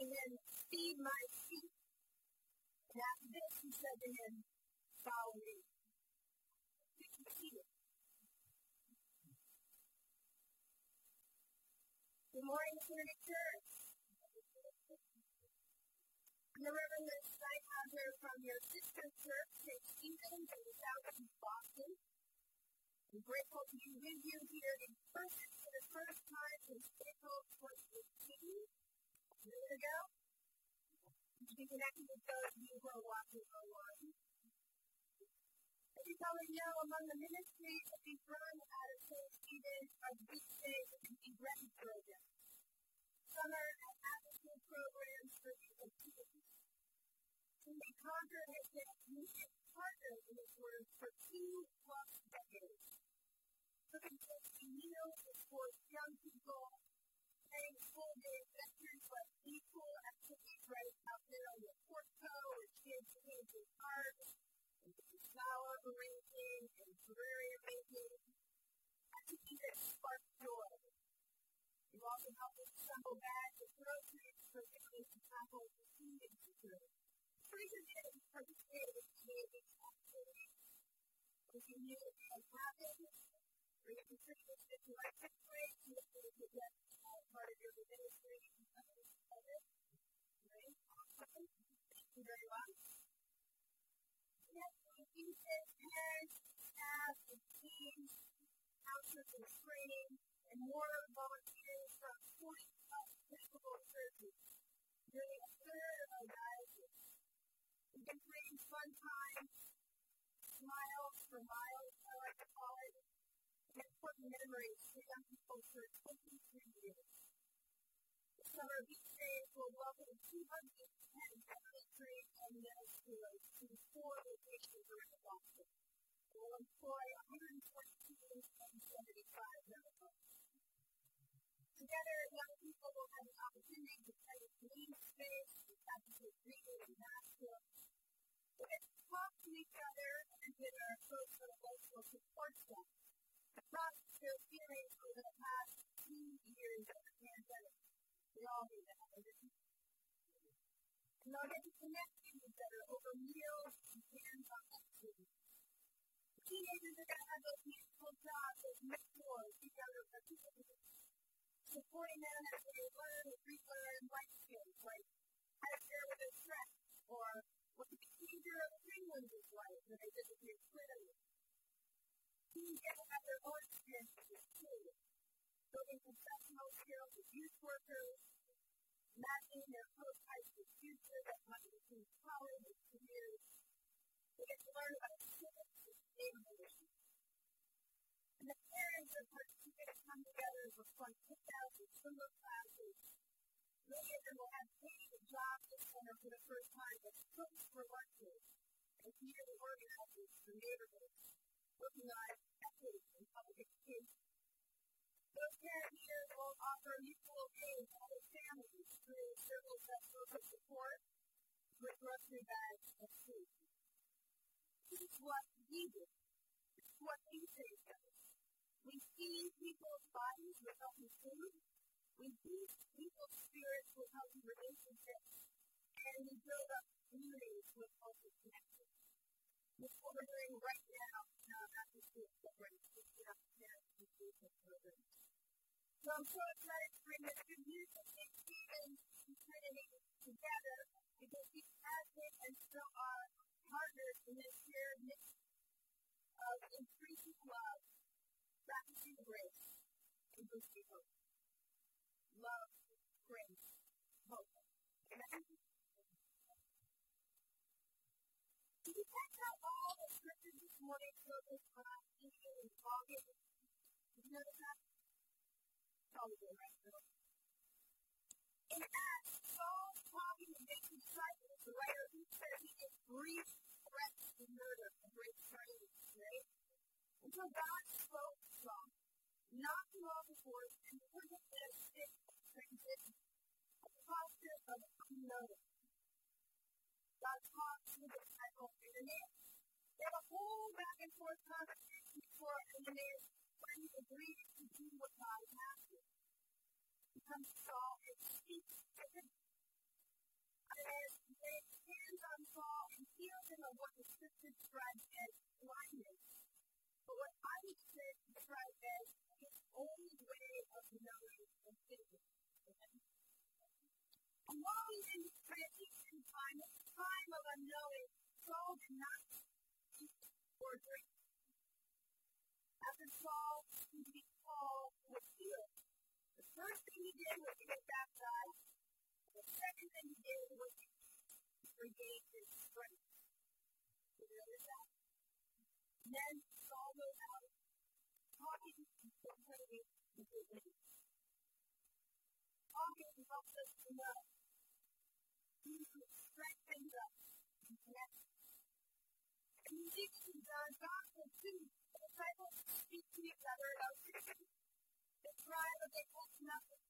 to him, Feed my sheep. And after this, he said to him, Follow me. Please be seated. Good morning, Trinity Church. The Reverend Steinhauser from your sister church, St. Stephen's in the southeast Boston. I'm grateful to be with you here in person for the first time since April 2018. A year ago. To be connected with those of you who are watching online. As you probably know, among the ministries that we run out of St. Stephen's are Beach Days and Ready programs. Summer and after-school programs for youth and teens. Trinity Concord has been a committed partner in this work for two plus decades. Cooking tasty meals support young people, playing full-day adventures like equal activities right out there on the portico where kids paint in art, and flower arranging and terraria making. Activities that spark joy. You also help us assemble bags of groceries for families to tackle the food insecurity. Freezer did participate in these activities. If you knew it had or you contributed to the right way, you would get part of your ministry of it. Right? Awesome. Thank you very much. Yes, use it parents, staff, and teams, counselors and training, and more volunteers from 40 plus Episcopal churches. Nearly a third of our diocese. We can create fun times, smiles for miles, I like to call it, and important memories for young people for 23 years. The summer beach days will welcome 210 elementary and middle schoolers to four locations around Boston. It will employ 120 teams and 75 medical. Together, young people will have the opportunity to play in green space, to practice reading and math skills. To talk to each other and get our social and emotional support staff. Process over the past two years of the pandemic. We all And they'll get to connect each other over meals and hands-on activities. Teenagers are going to have those beautiful jobs as mentors to younger participants supporting them as they learn and relearn life skills like how to share with their stress or what the behavior of penguins is like when they disappear clearly. Get to have their own experiences too, building professional skills as youth workers, imagining their post-high school future that might include college and careers. They get to learn about and neighborhood issues. And the parents are participating come together for fun cookouts and summer classes. Many of them will have paid jobs this summer for the first time as cooks for lunches and community organizers for neighborhoods, on equity and public education. Those parent leaders will offer mutual aid to other families through circles of social support with grocery bags and food. This is what we do. This is what we say does. We feed people's bodies with healthy food. We boost people's spirits with healthy relationships. And we build up communities with healthy connections. This is what we're doing right now in our after school programs, teaching our parents engagement programs. So I'm so excited to bring this good news of. Stephen's and Trinity together because we have been and still are partners in this shared mission of increasing love practicing grace and boosting hope. Love, grace, hope. Amen? Did you catch how all the scriptures this morning and talking? Did you notice that? Probably right, Bill. In Acts, Saul's talking to his disciples. The writer who says he did brief threats to murder and break chains, right? Until God spoke to Saul, off his horse, and put him in a state of transition, a posture of unknown. God talks to the disciple Ananias. They have a whole back and forth conversation before, and then they finally agrees to do what God has asked Comes to Saul and speaks to him. As they hands on Saul and heals him of what the scripture describes as blindness, but what I would say describes as his own way of knowing and thinking. And while he didn't transition time, this time of unknowing, Saul did not or drink. After Saul, Paul, was healed, the first thing he did was to get baptized. The second thing he did was to regain his strength. You notice that? And then Saul goes out talking and proclaiming the. Talking helps us to know. Us. You this in John's Gospel too. The disciples speak to each other Christian. They try, but they hold nothing.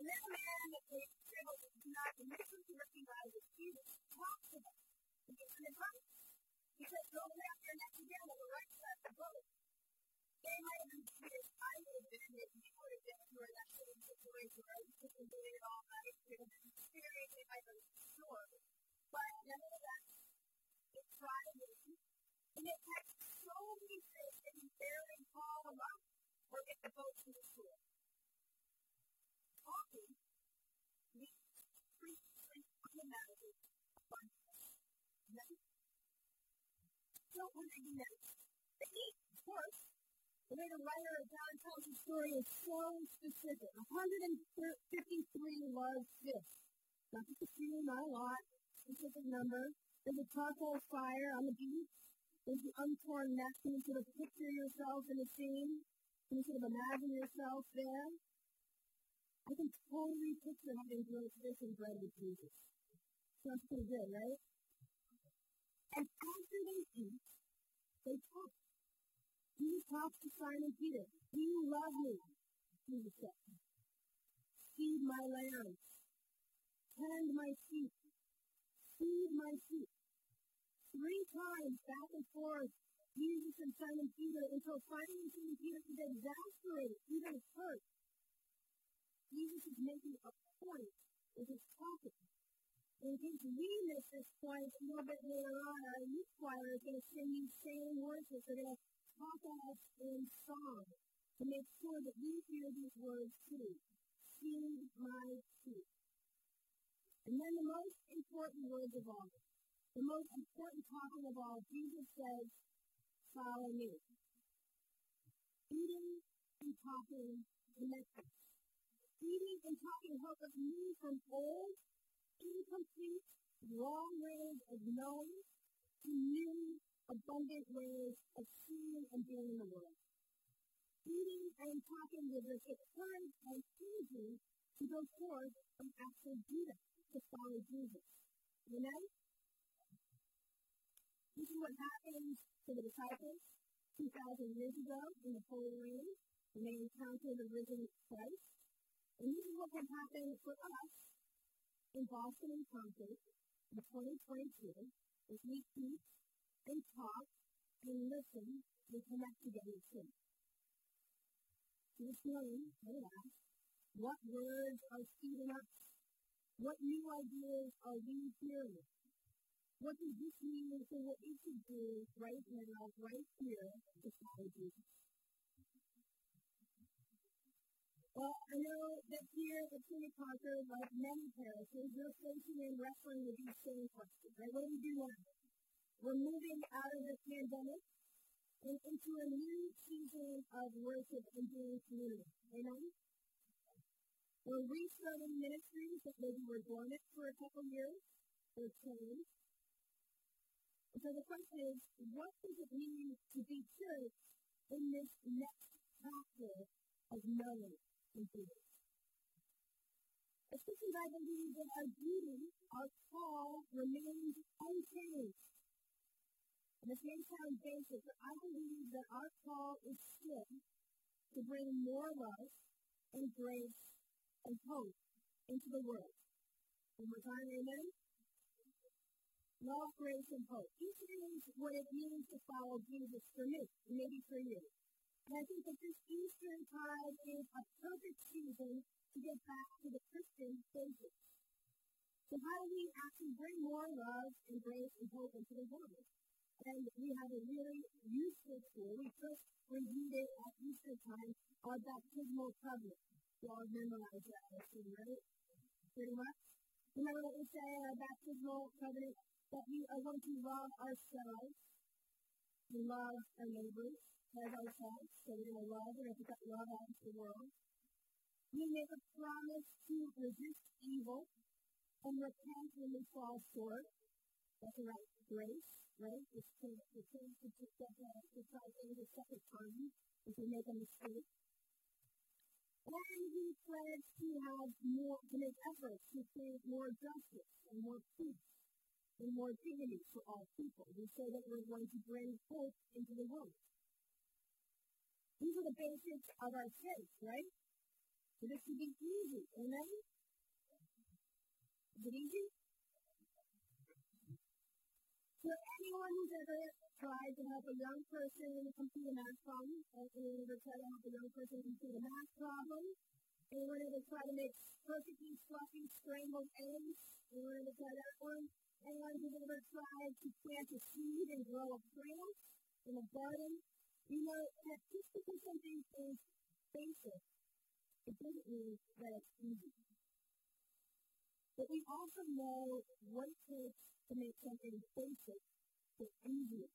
And then a man that they feel do not initially recognize as Jesus talks to them and gives them advice. He says, Go wrap your net together on the right side of the boat. They might have been serious. I would have been if you would have been through that same situation where I was sitting doing it all night. It would have been experience. They might have sure. But nevertheless, they. And it had so many things that he barely haul them up or get the boat to the shore. Talking means previously unimaginable abundance. So when they notice, they eat, of course. The way the writer of John tells the story is so specific. 153 large fish. Not just a few, not a lot. Specific number. There's a charcoal fire on the beach. There's the untorn net. Can you sort of picture yourself in the scene? Can you sort of imagine yourself there? I can totally picture having grilled fish and bread with Jesus. Sounds pretty good, right? And after they eat, they talk. Jesus talks to Simon Peter. Do you love me? Jesus said. Feed my lambs. Tend my sheep. Feed my sheep. Three times back and forth, Jesus and Simon Peter until finally Simon Peter is exasperated, even hurt. Jesus is making a point with his talking. In case we miss this point a little bit later on, our youth choir is going to sing these same words. They're going to talk us in song to make sure that we hear these words too. Feed my sheep. And then the most important words of all, the most important talking of all, Jesus says, follow me. Eating and talking connect us. Eating and talking help us move from old, incomplete, wrong ways of knowing to new, abundant ways of seeing and being in the world. Eating and talking gives us the courage and energy to go forth and actually do that, to follow Jesus. Amen? This is what happened to the disciples 2,000 years ago in the Holy Land when they encountered the risen Christ. And this is what can happen for us in Boston and Concord in 2022 as we eat and talk and listen and connect together too. This morning, I would ask, what words are feeding us? What new ideas are we hearing? What does this mean for what we should do right now, right here, to follow? Well, I know that here at Trinity Concord, like many parishes, you're facing and wrestling with these same questions, right? What do we do now? We're moving out of this pandemic and into a new season of worship and doing community. Amen? We're restarting ministries that maybe were dormant for a couple years or changed. And so the question is, what does it mean to be church in this next chapter of knowing and doing? As I believe that our duty, our call, remains unchanged. On the same time basis, I believe that our call is still to bring more love and grace and hope into the world. One more time, amen? Love, grace, and hope. Each is what it means to follow Jesus for me, maybe for you. And I think that this Easter tide is a perfect season to get back to the Christian basics. So how do we actually bring more love and grace and hope into the world? And we have a really useful tool. We just reviewed it at Easter time, our baptismal covenant. You all memorize that, I right? Pretty much. Remember what we say in our baptismal covenant? That we are going to love ourselves and love our neighbors as ourselves. So we're going to love, we're going to put love out into the world. We make a promise to resist evil and repent when we fall short. That's right, grace, right? It's to, it's to, to, to, to, to try things a if we make a mistake. And we pledge to have more, to make efforts to create more justice and more peace and more dignity for all people. We say that we're going to bring hope into the world. These are the basics of our faith, right? So this should be easy, amen? Is it easy? For anyone who's ever tried to help a young person complete a math problem, anyone ever tried to help a young person complete a math problem, anyone ever tried to make perfectly fluffy scrambled eggs, anyone ever tried that one? Anyone who's ever tried to plant a seed and grow a plant in a garden, you know that just because something is basic, it doesn't mean that it's easy. But we also know what it takes to make something basic but easier,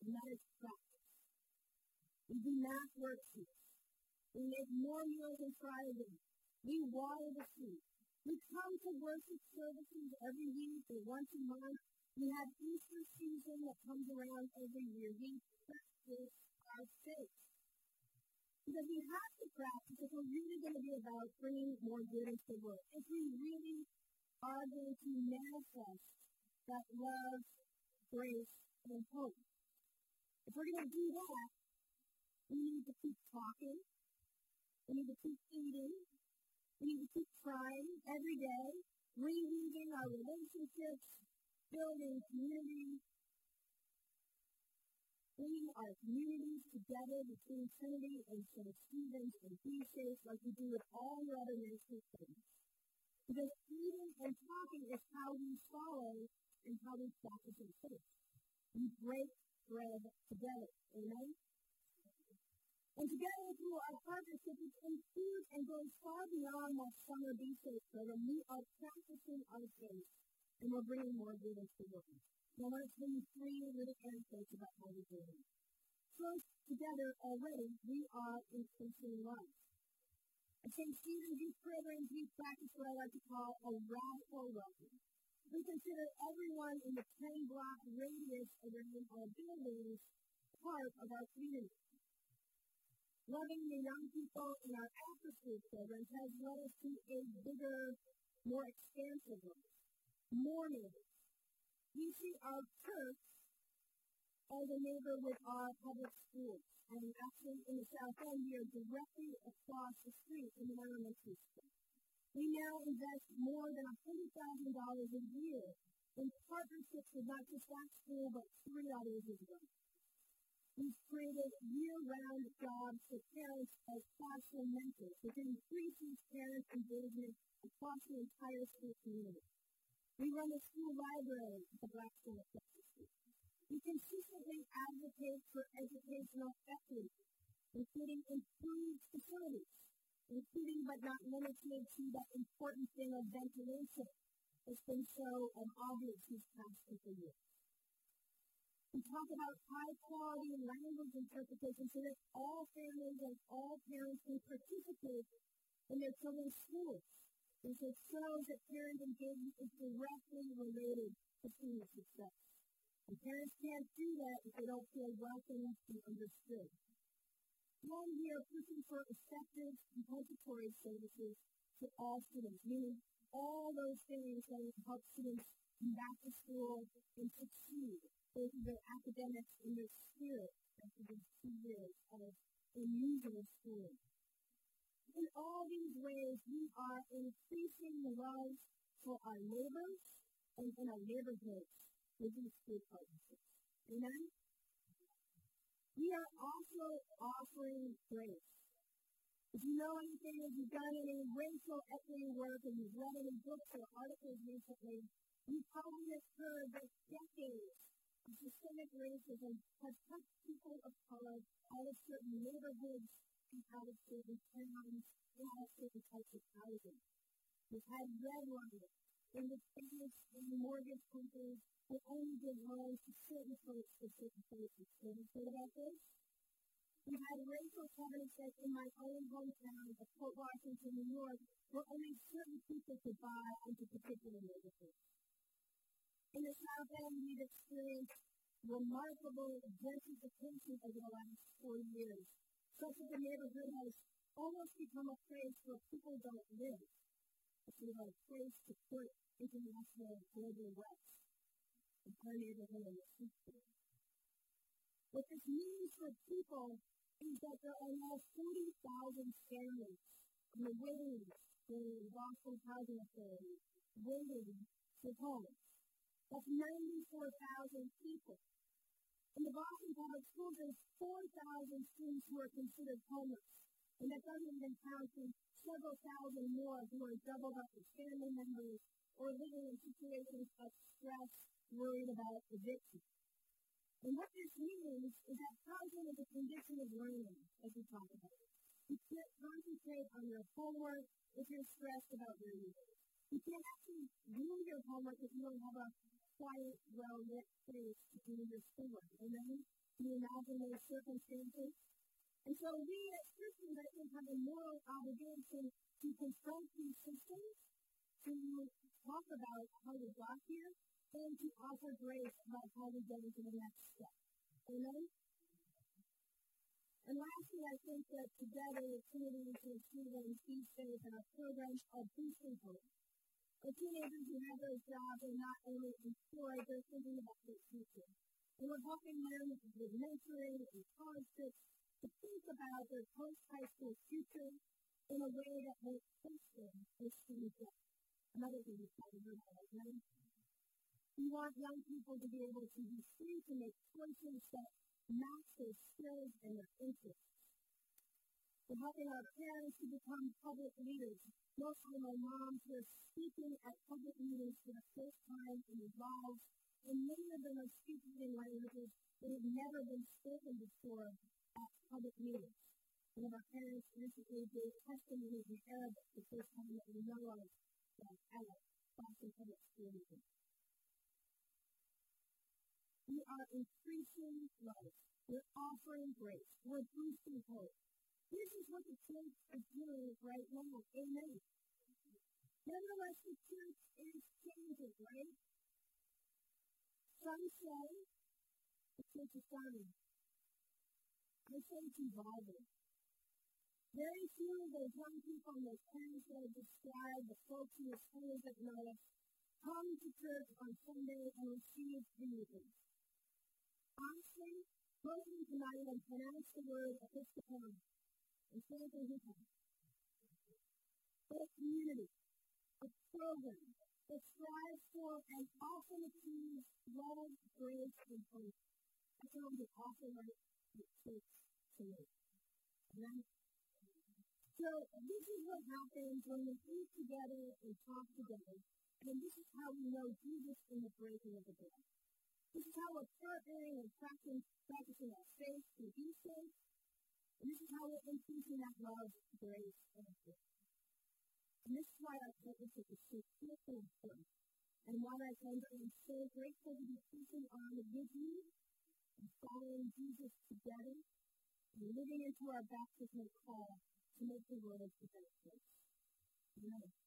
and that is practice. We do math worksheets. We make more meals than Friday. We water the seed. We come to worship services every week or once a month. We have Easter season that comes around every year. We practice our faith. Because we have to practice if we're really going to be about bringing more good into the world. If we really are going to manifest that love, grace, and hope. If we're going to do that, we need to keep talking. We need to keep eating. We need to keep trying every day, reweaving our relationships, building community, bringing our communities together between Trinity and St. Stephen's and Be Safe like we do with all the other ministry things. Because eating and talking is how we follow and how we practice our faith. We break bread together. Amen? And together through our partnership, which includes and goes far beyond that summer Be Safe program, we are practicing our faith and we're bringing more good into the world. Now, I want to tell you three little anecdotes about how we're doing. First, together already, we are increasing love. At St. Stephen's Youth Programs, we practice what I like to call a radical welcome. We consider everyone in the 10 block radius around our buildings part of our community. Loving the young people in our after-school programs has led us to a bigger, more expansive. More neighbors. We see our church as a neighbor with our public schools. And actually in the South End, we are directly across the street from the elementary school. We now invest more than $100,000 a year in partnerships with not just that school, but three others as well. We've created year-round jobs for parents as classroom mentors, which increases parents' engagement across the entire school community. We run the school library at the Blackstone Street. We consistently advocate for educational equity, including improved facilities, including but not limited to that important thing of ventilation that's been so obvious these past couple years. We talk about high quality language interpretation so that all families and all parents can participate in their children's schools. And so it shows that parent engagement is directly related to student success. And parents can't do that if they don't feel welcome and understood. One, we are pushing for effective compensatory services to all students, meaning all those things that help students come back to school and succeed in their academics and their spirit after these two years of unusual schooling. In all these ways, we are increasing the love for our neighbors and in our neighborhoods with these school partnerships. Amen? We are also offering grace. If you know anything, if you've done any racial equity work and you've read any books or articles recently, you probably have heard that decades systemic racism has touched people of color out of certain neighborhoods and out of certain towns and out of certain types of housing. We've had redlining in the banks and the mortgage companies will only give loans to certain folks for certain places. Have you heard about this? We had racial covenants in my own hometown of Port Washington, New York, where only certain people could buy into particular neighborhoods. In the South End, we've experienced remarkable gentrification over the last four years, such that the neighborhood has almost become a place where people don't live. It's a place to put international global west, our neighborhood in the future. What this means for people is that there are now 40,000 families in the waiting for the Boston Housing Authority waiting for homes. That's 94,000 people. In the Boston Public Schools, there's 4,000 students who are considered homeless. And that doesn't even count the several thousand more who are doubled up with family members or living in situations of stress, worried about eviction. And what this means is that housing is a condition of learning, as we talk about. You can't concentrate on your homework if you're stressed about where you live. You can't actually do your homework if you don't have a quiet, well-lit place to do your schoolwork. Amen? Can you imagine those circumstances? And so we as Christians, I think, have a moral obligation to confront these systems, to talk about how we got here, and to offer grace about how we get into the next step. Amen? And lastly, I think that together with Trinity and Stephen, these days in our programs are boosting hope. The teenagers who have those jobs are not only employed, they're thinking about their future. And we're helping them with mentoring and trips to think about their post-high school future in a way that makes sense to them as students. Another thing probably heard about, right? We want young people to be able to be free to make choices that match their skills and their interests. We're helping our parents to become public leaders. Most of them are moms who are speaking at public meetings for the first time in lives, and many of them are speaking in languages that have never been spoken before at public meetings. One of our parents recently gave testimony in Arabic the first time that we know of uh, at a Boston Public School meeting. We are increasing life. We're offering grace. We're boosting hope. This is what the church is doing right now. Amen. Nevertheless, the church is changing, right? Some say the church is dying. I say it's evolving. Very few of those young people in those parents that I described, the folks in the schools that know us, come to church on Sunday and receive communion. Honestly, most of them cannot even pronounce the word. And with them. A community, a program that strives for and often achieves love, grace, and hope. That sounds an awful right at church to me. Amen? So this is what happens when we eat together and talk together. And this is how we know Jesus in the breaking of the bread. This is how we're partnering and practicing, practicing our faith through things. And this is how we're increasing that love, grace, and faith. And this is why our partnership is so critically important. And why I am so grateful to be preaching on with you and following Jesus together and living into our baptismal call to make the world a better place. Amen.